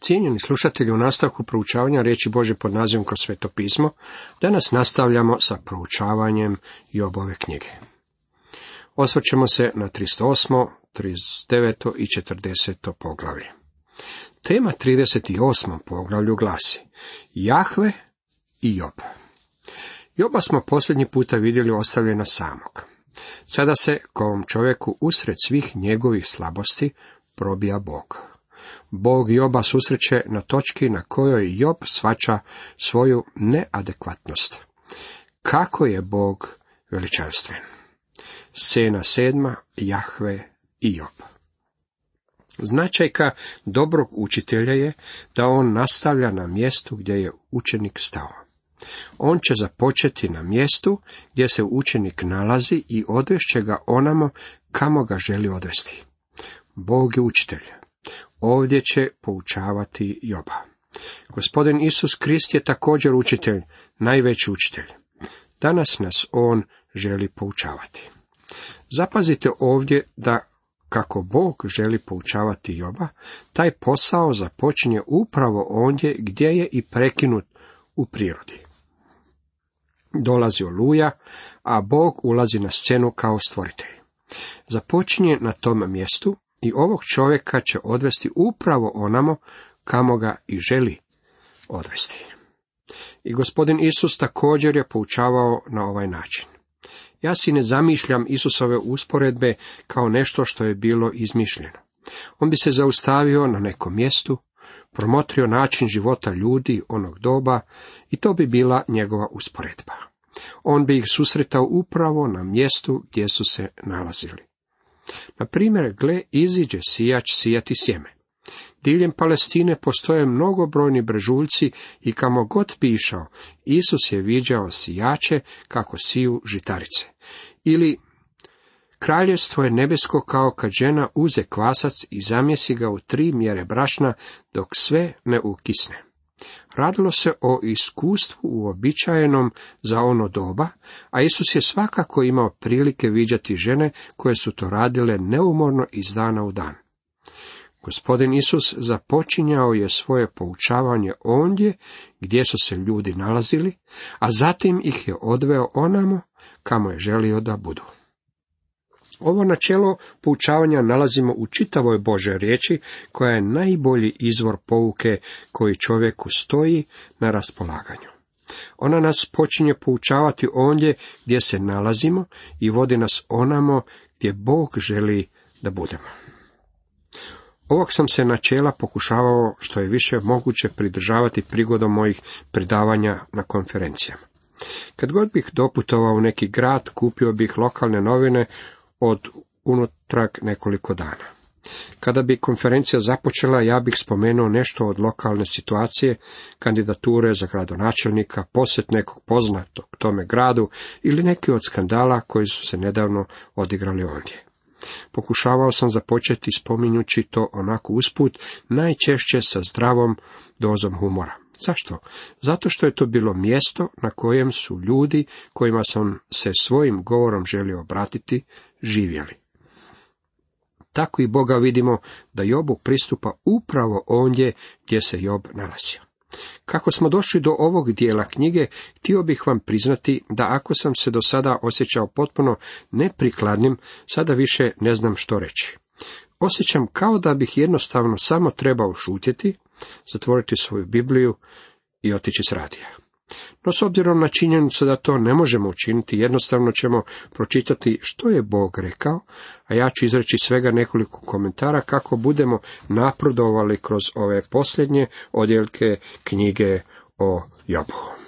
Cijenjeni slušatelji, u nastavku proučavanja riječi Bože pod nazivom kroz sveto pismo, danas nastavljamo sa proučavanjem Jobove knjige. Osvrćemo se na 308., 39. i 40. poglavlje. Tema 38. poglavlju glasi Jahve i Job. Joba smo posljednji puta vidjeli ostavljena samog. Sada se ovom čovjeku usred svih njegovih slabosti probija Bog. Bog Joba susreće na točki na kojoj Job svača svoju neadekvatnost. Kako je Bog veličanstven? Scena sedma, Jahve i Job. Značajka dobrog učitelja je da on nastavlja na mjestu gdje je učenik stao. On će započeti na mjestu gdje se učenik nalazi i odvešće ga onamo kamo ga želi odvesti. Bog je učitelj. Ovdje će poučavati Joba. Gospodin Isus Krist je također učitelj, najveći učitelj. Danas nas on želi poučavati. Zapazite ovdje da kako Bog želi poučavati Joba, taj posao započinje upravo ondje gdje je i prekinut u prirodi. Dolazi oluja, a Bog ulazi na scenu kao stvoritelj. Započinje na tom mjestu i ovog čovjeka će odvesti upravo onamo kamo ga i želi odvesti. I gospodin Isus također je poučavao na ovaj način. Ja si ne zamišljam Isusove usporedbe kao nešto što je bilo izmišljeno. On bi se zaustavio na nekom mjestu, promotrio način života ljudi onog doba i to bi bila njegova usporedba. On bi ih susretao upravo na mjestu gdje su se nalazili. Na primjer, gle, iziđe sijač sijati sjeme. Diljem Palestine postoje mnogobrojni brežuljci i kamo god bi išao, Isus je viđao sijače kako siju žitarice. Ili Kraljevstvo je nebesko kao kad žena uze kvasac i zamjesi ga u tri mjere brašna dok sve ne ukisne. Radilo se o iskustvu uobičajenom za ono doba, a Isus je svakako imao prilike viđati žene koje su to radile neumorno iz dana u dan. Gospodin Isus započinjao je svoje poučavanje ondje gdje su se ljudi nalazili, a zatim ih je odveo onamo kamo je želio da budu. Ovo načelo poučavanja nalazimo u čitavoj Božoj riječi, koja je najbolji izvor pouke koji čovjeku stoji na raspolaganju. Ona nas počinje poučavati ondje gdje se nalazimo i vodi nas onamo gdje Bog želi da budemo. Ovog sam se načela pokušavao što je više moguće pridržavati prigodom mojih predavanja na konferencijama. Kad god bih doputovao u neki grad, kupio bih lokalne novine od unutrag nekoliko dana. Kada bi konferencija započela, ja bih spomenuo nešto od lokalne situacije, kandidature za gradonačelnika, posjet nekog poznatog tome gradu ili neki od skandala koji su se nedavno odigrali ondje. Pokušavao sam započeti spominjući to onako usput, najčešće sa zdravom dozom humora. Zašto? Zato što je to bilo mjesto na kojem su ljudi kojima sam se svojim govorom želio obratiti živjeli. Tako i Boga vidimo da Jobu pristupa upravo ondje gdje se Job nalazio. Kako smo došli do ovog dijela knjige, htio bih vam priznati da ako sam se do sada osjećao potpuno neprikladnim, sada više ne znam što reći. Osjećam kao da bih jednostavno samo trebao šutjeti, zatvoriti svoju Bibliju i otići s radija. No s obzirom na činjenicu da to ne možemo učiniti, jednostavno ćemo pročitati što je Bog rekao, a ja ću izreći svega nekoliko komentara kako budemo napredovali kroz ove posljednje odjeljke knjige o Jobu.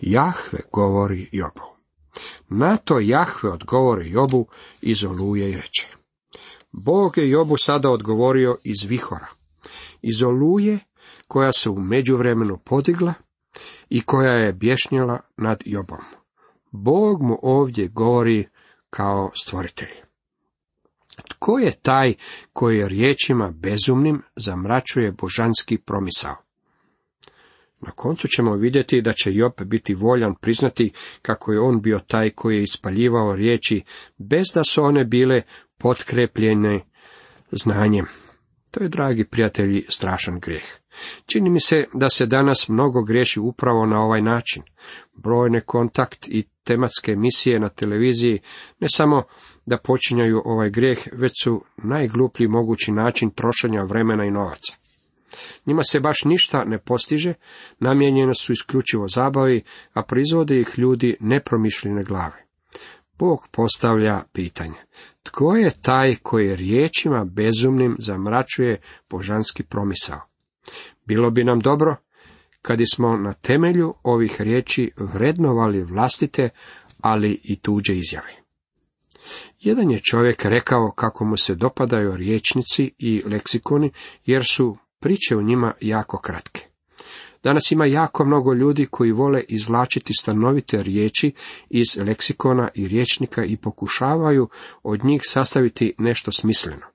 Jahve govori Jobu. Na to Jahve odgovori Jobu iz oluje i reče. Bog je Jobu sada odgovorio iz vihora, iz oluje koja se u međuvremenu podigla i koja je bješnjela nad Jobom. Bog mu ovdje govori kao stvoritelj. Tko je taj koji riječima bezumnim zamračuje božanski promisao? Na koncu ćemo vidjeti da će Job biti voljan priznati kako je on bio taj koji je ispaljivao riječi bez da su one bile potkrepljene znanjem. To je, dragi prijatelji, strašan grijeh. Čini mi se da se danas mnogo griješi upravo na ovaj način. Brojne kontakt i tematske emisije na televiziji ne samo da počinjaju ovaj grijeh, već su najgluplji mogući način trošenja vremena i novaca. Njima se baš ništa ne postiže, namijenjene su isključivo zabavi, a proizvode ih ljudi nepromišljene glave. Bog postavlja pitanje. Tko je taj koji riječima bezumnim zamračuje božanski promisao? Bilo bi nam dobro kad smo na temelju ovih riječi vrednovali vlastite, ali i tuđe izjave. Jedan je čovjek rekao kako mu se dopadaju riječnici i leksikoni, jer su priče u njima jako kratke. Danas ima jako mnogo ljudi koji vole izvlačiti stanovite riječi iz leksikona i riječnika i pokušavaju od njih sastaviti nešto smisleno.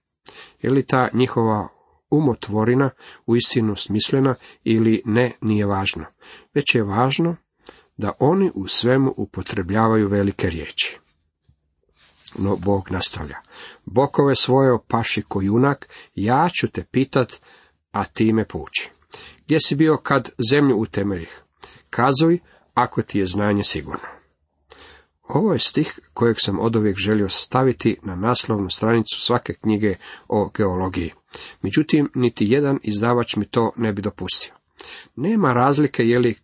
Je li ta njihova umotvorina uistinu smislena ili ne, nije važno. Već je važno da oni u svemu upotrebljavaju velike riječi. No Bog nastavlja. Bokove svoje opaši ko junak, ja ću te pitat, a ti me pouči. Gdje si bio kad zemlju utemeljih? Kazuj, ako ti je znanje sigurno. Ovo je stih kojeg sam odovijek želio staviti na naslovnu stranicu svake knjige o geologiji. Međutim, niti jedan izdavač mi to ne bi dopustio. Nema razlike je li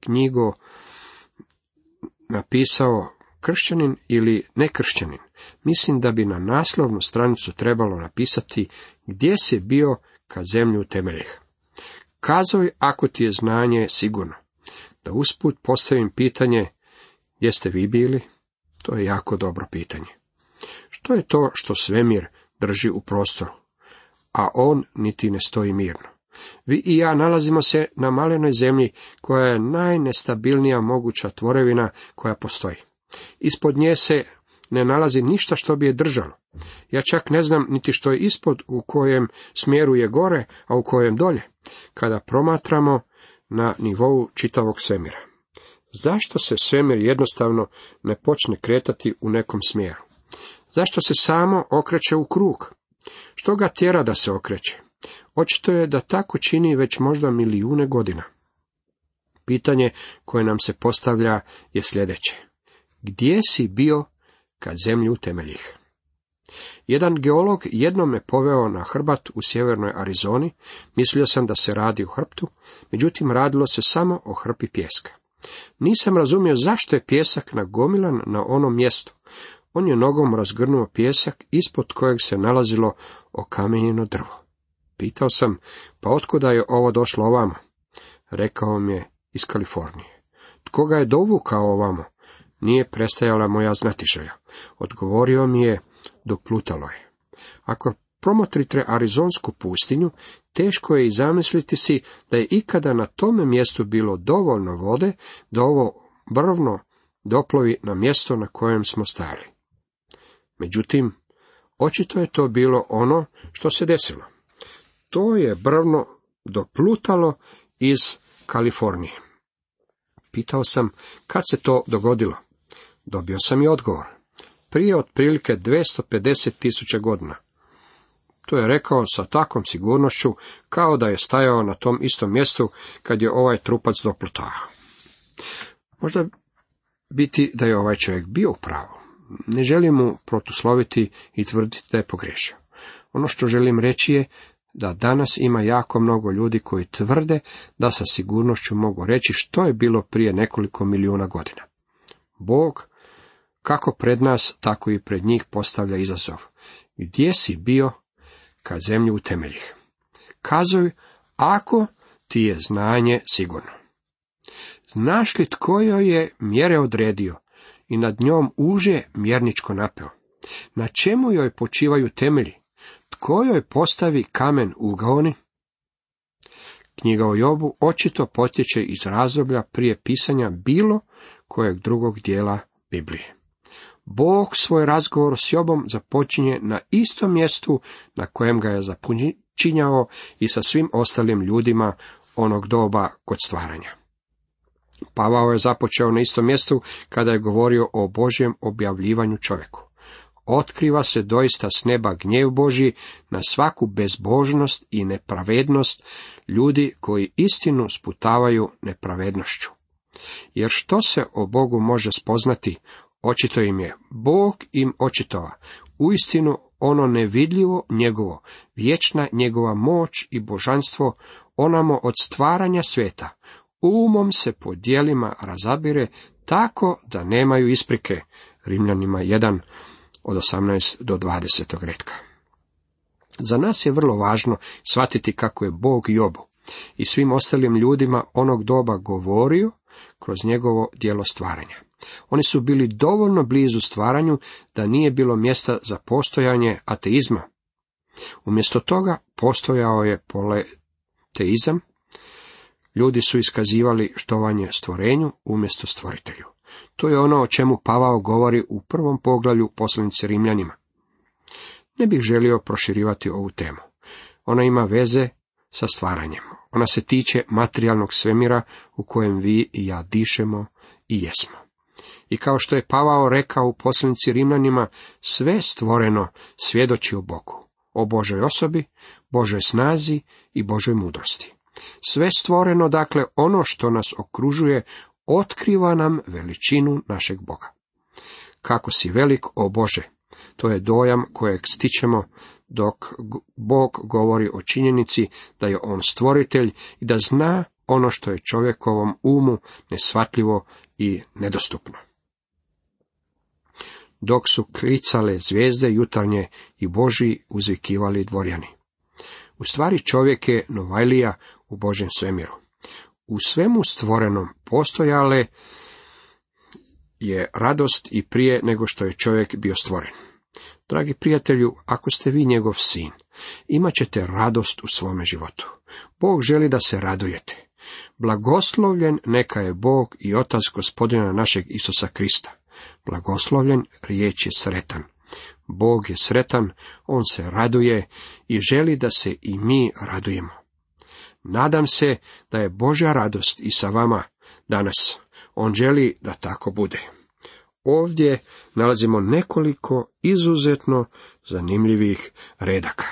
knjigo napisao kršćanin ili nekršćanin. Mislim da bi na naslovnu stranicu trebalo napisati gdje si bio kad zemlju temeljih. Kazuj ako ti je znanje sigurno. Da usput postavim pitanje, gdje ste vi bili? To je jako dobro pitanje. Što je to što svemir drži u prostoru, a on niti ne stoji mirno? Vi i ja nalazimo se na malenoj zemlji koja je najnestabilnija moguća tvorevina koja postoji. Ispod nje se ne nalazi ništa što bi je držalo. Ja čak ne znam niti što je ispod u kojem smjeru je gore, a u kojem dolje, kada promatramo na nivou čitavog svemira. Zašto se svemir jednostavno ne počne kretati u nekom smjeru? Zašto se samo okreće u krug? Što ga tjera da se okreće? Očito je da tako čini već možda milijune godina. Pitanje koje nam se postavlja je sljedeće. Gdje si bio kad zemlju temeljih? Jedan geolog jednom me poveo na hrbat u sjevernoj Arizoni, mislio sam da se radi o hrptu, međutim radilo se samo o hrpi pjeska. Nisam razumio zašto je pjesak nagomilan na onom mjestu. On je nogom razgrnuo pjesak ispod kojeg se nalazilo okamenjeno drvo. Pitao sam, pa otkuda je ovo došlo ovamo? Rekao mi je iz Kalifornije. Tko ga je dovukao ovamo? Nije prestajala moja znatiželja. Odgovorio mi je, doplutalo je. Ako promotrite Arizonsku pustinju, teško je i zamisliti si da je ikada na tome mjestu bilo dovoljno vode da ovo brvno doplovi na mjesto na kojem smo stali. Međutim, očito je to bilo ono što se desilo. To je brvno doplutalo iz Kalifornije. Pitao sam kad se to dogodilo. Dobio sam i odgovor. Prije otprilike 250 tisuća godina. To je rekao sa takvom sigurnošću, kao da je stajao na tom istom mjestu kad je ovaj trupac doplutao. Možda biti da je ovaj čovjek bio u pravu. Ne želim mu protusloviti i tvrditi da je pogriješio. Ono što želim reći je da danas ima jako mnogo ljudi koji tvrde da sa sigurnošću mogu reći što je bilo prije nekoliko milijuna godina. Bog, kako pred nas, tako i pred njih postavlja izazov. Gdje si bio kad zemlju utemeljih? Kazuj, ako ti je znanje sigurno. Znaš li tko joj je mjere odredio i nad njom uže mjerničko napeo? Na čemu joj počivaju temelji? Tko joj postavi kamen u gaoni? Knjiga o Jobu očito potječe iz razdoblja prije pisanja bilo kojeg drugog dijela Biblije. Bog svoj razgovor s Jobom započinje na istom mjestu na kojem ga je započinjao i sa svim ostalim ljudima onog doba kod stvaranja. Pavao je započeo na istom mjestu kada je govorio o Božjem objavljivanju čovjeku. otkriva se doista s neba gnjev Boži na svaku bezbožnost i nepravednost ljudi koji istinu sputavaju nepravednošću. Jer što se o Bogu može spoznati, očito im je Bog im očitova, uistinu ono nevidljivo njegovo, vječna njegova moć i božanstvo, onamo od stvaranja sveta, umom se po dijelima razabire tako da nemaju isprike. Rimljanima 1 od 18 do 20. redka. Za nas je vrlo važno shvatiti kako je Bog Jobu i svim ostalim ljudima onog doba govorio kroz njegovo djelo stvaranja. Oni su bili dovoljno blizu stvaranju da nije bilo mjesta za postojanje ateizma. Umjesto toga postojao je poleteizam. Ljudi su iskazivali štovanje stvorenju umjesto stvoritelju. To je ono o čemu Pavao govori u prvom poglavlju poslanice Rimljanima. Ne bih želio proširivati ovu temu. Ona ima veze sa stvaranjem. Ona se tiče materijalnog svemira u kojem vi i ja dišemo i jesmo. I kao što je Pavao rekao u poslanici Rimljanima, sve stvoreno svjedoči o Bogu, o Božoj osobi, Božoj snazi i Božoj mudrosti. Sve stvoreno, dakle, ono što nas okružuje, otkriva nam veličinu našeg Boga. Kako si velik, o Bože, to je dojam kojeg stičemo dok Bog govori o činjenici da je On stvoritelj i da zna ono što je čovjekovom umu nesvatljivo i nedostupno. Dok su klicale zvijezde jutarnje i Boži uzvikivali dvorjani. U stvari čovjek je Novajlija u Božjem svemiru. U svemu stvorenom postojale je radost i prije nego što je čovjek bio stvoren. Dragi prijatelju, ako ste vi njegov sin, imat ćete radost u svome životu. Bog želi da se radujete. Blagoslovljen neka je Bog i Otac gospodina našeg Isusa Krista. Blagoslovljen riječ je sretan. Bog je sretan, on se raduje i želi da se i mi radujemo. Nadam se da je Božja radost i sa vama danas. On želi da tako bude. Ovdje nalazimo nekoliko izuzetno zanimljivih redaka.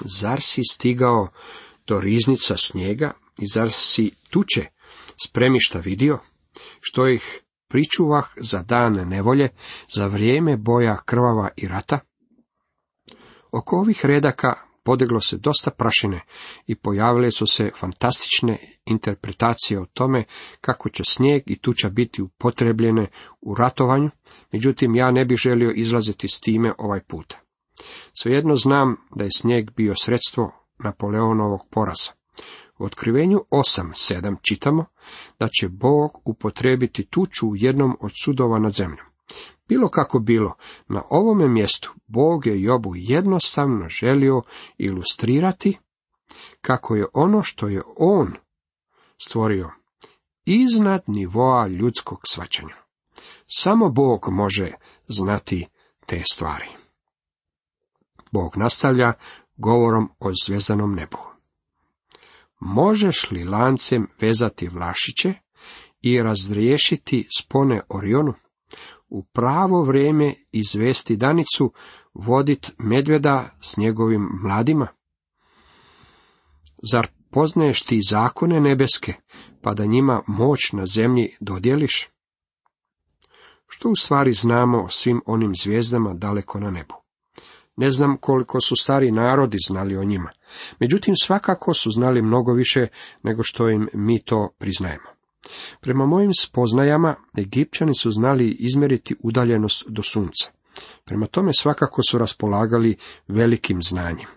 Zar si stigao do riznica snijega i zar si tuče spremišta vidio, što ih pričuvah za dane nevolje, za vrijeme boja krvava i rata? Oko ovih redaka podiglo se dosta prašine i pojavile su se fantastične interpretacije o tome kako će snijeg i tuča biti upotrebljene u ratovanju, međutim ja ne bih želio izlaziti s time ovaj put. Svejedno znam da je snijeg bio sredstvo Napoleonovog poraza. U otkrivenju 8.7 čitamo da će Bog upotrebiti tuču u jednom od sudova nad zemljom. Bilo kako bilo, na ovome mjestu Bog je Jobu jednostavno želio ilustrirati kako je ono što je on stvorio iznad nivoa ljudskog svačanja. Samo Bog može znati te stvari. Bog nastavlja govorom o zvjezdanom nebu. Možeš li lancem vezati vlašiće i razriješiti spone Orionu? U pravo vrijeme izvesti danicu, vodit medveda s njegovim mladima? Zar poznaješ ti zakone nebeske, pa da njima moć na zemlji dodjeliš? Što u stvari znamo o svim onim zvijezdama daleko na nebu? Ne znam koliko su stari narodi znali o njima, međutim svakako su znali mnogo više nego što im mi to priznajemo. Prema mojim spoznajama, Egipćani su znali izmjeriti udaljenost do sunca. Prema tome svakako su raspolagali velikim znanjem.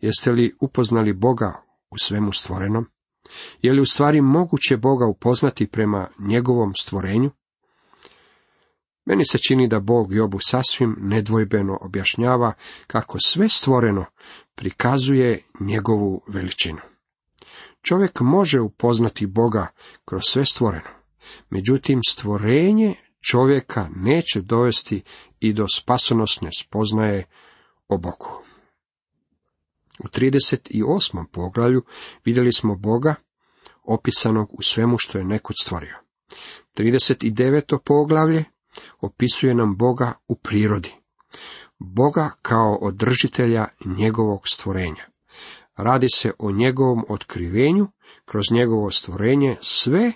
Jeste li upoznali Boga u svemu stvorenom? Je li u stvari moguće Boga upoznati prema njegovom stvorenju? Meni se čini da Bog Jobu sasvim nedvojbeno objašnjava kako sve stvoreno prikazuje njegovu veličinu. Čovjek može upoznati Boga kroz sve stvoreno, međutim stvorenje čovjeka neće dovesti i do spasonosne spoznaje o Bogu. U 38. poglavlju vidjeli smo Boga opisanog u svemu što je nekud stvorio. 39. poglavlje opisuje nam Boga u prirodi. Boga kao održitelja njegovog stvorenja. Radi se o njegovom otkrivenju kroz njegovo stvorenje sve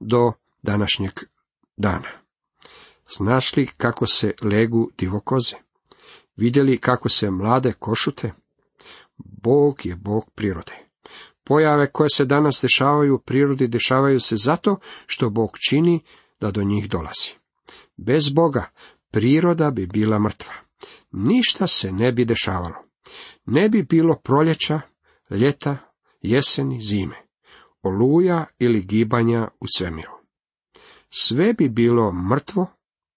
do današnjeg dana. Znaš li kako se legu divokoze? Vidjeli kako se mlade košute? Bog je Bog prirode. Pojave koje se danas dešavaju u prirodi dešavaju se zato što Bog čini da do njih dolazi. Bez Boga priroda bi bila mrtva. Ništa se ne bi dešavalo. Ne bi bilo proljeća, ljeta, jeseni, zime, oluja ili gibanja u svemiru. Sve bi bilo mrtvo,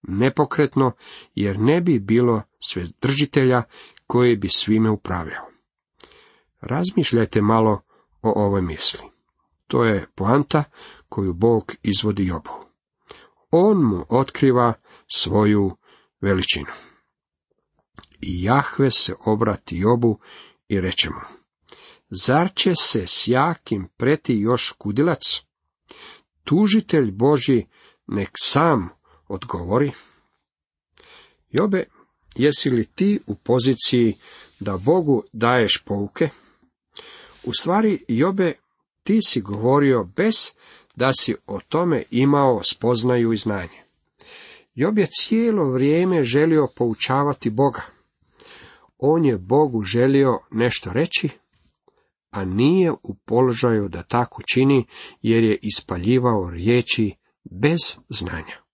nepokretno, jer ne bi bilo svedržitelja koji bi svime upravljao. Razmišljajte malo o ovoj misli. To je poanta koju Bog izvodi Jobu. On mu otkriva svoju veličinu. I Jahve se obrati Jobu i reče mu, zar će se s jakim preti još kudilac? Tužitelj Boži nek sam odgovori. Jobe, jesi li ti u poziciji da Bogu daješ pouke? U stvari, Jobe, ti si govorio bez da si o tome imao spoznaju i znanje. Job je cijelo vrijeme želio poučavati Boga. On je Bogu želio nešto reći, a nije u položaju da tako čini, jer je ispaljivao riječi bez znanja.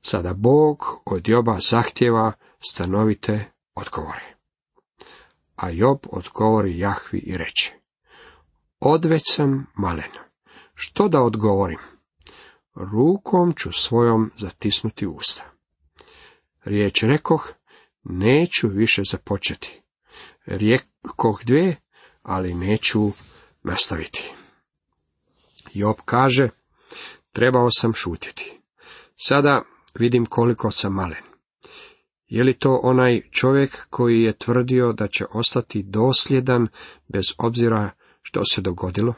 Sada Bog od Joba zahtjeva stanovite odgovore. A Job odgovori Jahvi i reče, odveć sam malen, što da odgovorim? Rukom ću svojom zatisnuti usta. Riječ rekoh, neću više započeti. Rijekoh dvije, ali neću nastaviti. Job kaže, trebao sam šutiti. Sada vidim koliko sam malen. Je li to onaj čovjek koji je tvrdio da će ostati dosljedan bez obzira što se dogodilo?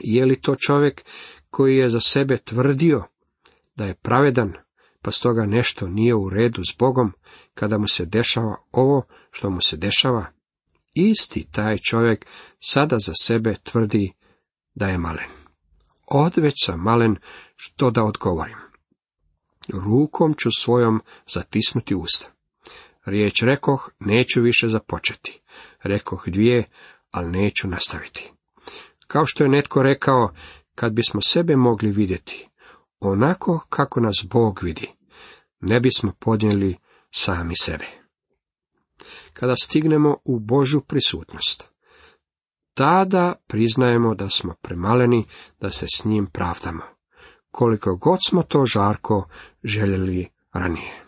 Je li to čovjek koji je za sebe tvrdio da je pravedan, pa stoga nešto nije u redu s Bogom kada mu se dešava ovo što mu se dešava? Isti taj čovjek sada za sebe tvrdi da je malen. Odveć sam malen što da odgovorim. Rukom ću svojom zatisnuti usta. Riječ rekoh, neću više započeti. Rekoh dvije, ali neću nastaviti. Kao što je netko rekao, kad bismo sebe mogli vidjeti, onako kako nas Bog vidi, ne bismo podnijeli sami sebe. Kada stignemo u Božu prisutnost, tada priznajemo da smo premaleni da se s njim pravdamo, koliko god smo to žarko željeli ranije.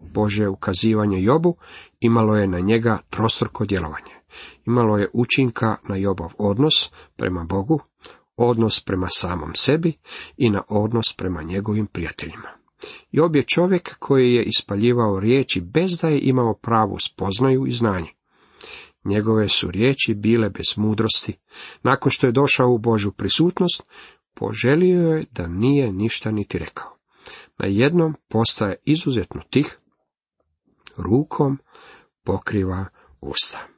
Bože ukazivanje Jobu imalo je na njega trostruko djelovanje. Imalo je učinka na Jobov odnos prema Bogu, odnos prema samom sebi i na odnos prema njegovim prijateljima. Job je čovjek koji je ispaljivao riječi bez da je imao pravu spoznaju i znanje. Njegove su riječi bile bez mudrosti. Nakon što je došao u Božu prisutnost, poželio je da nije ništa niti rekao. Na jednom postaje izuzetno tih, rukom pokriva usta.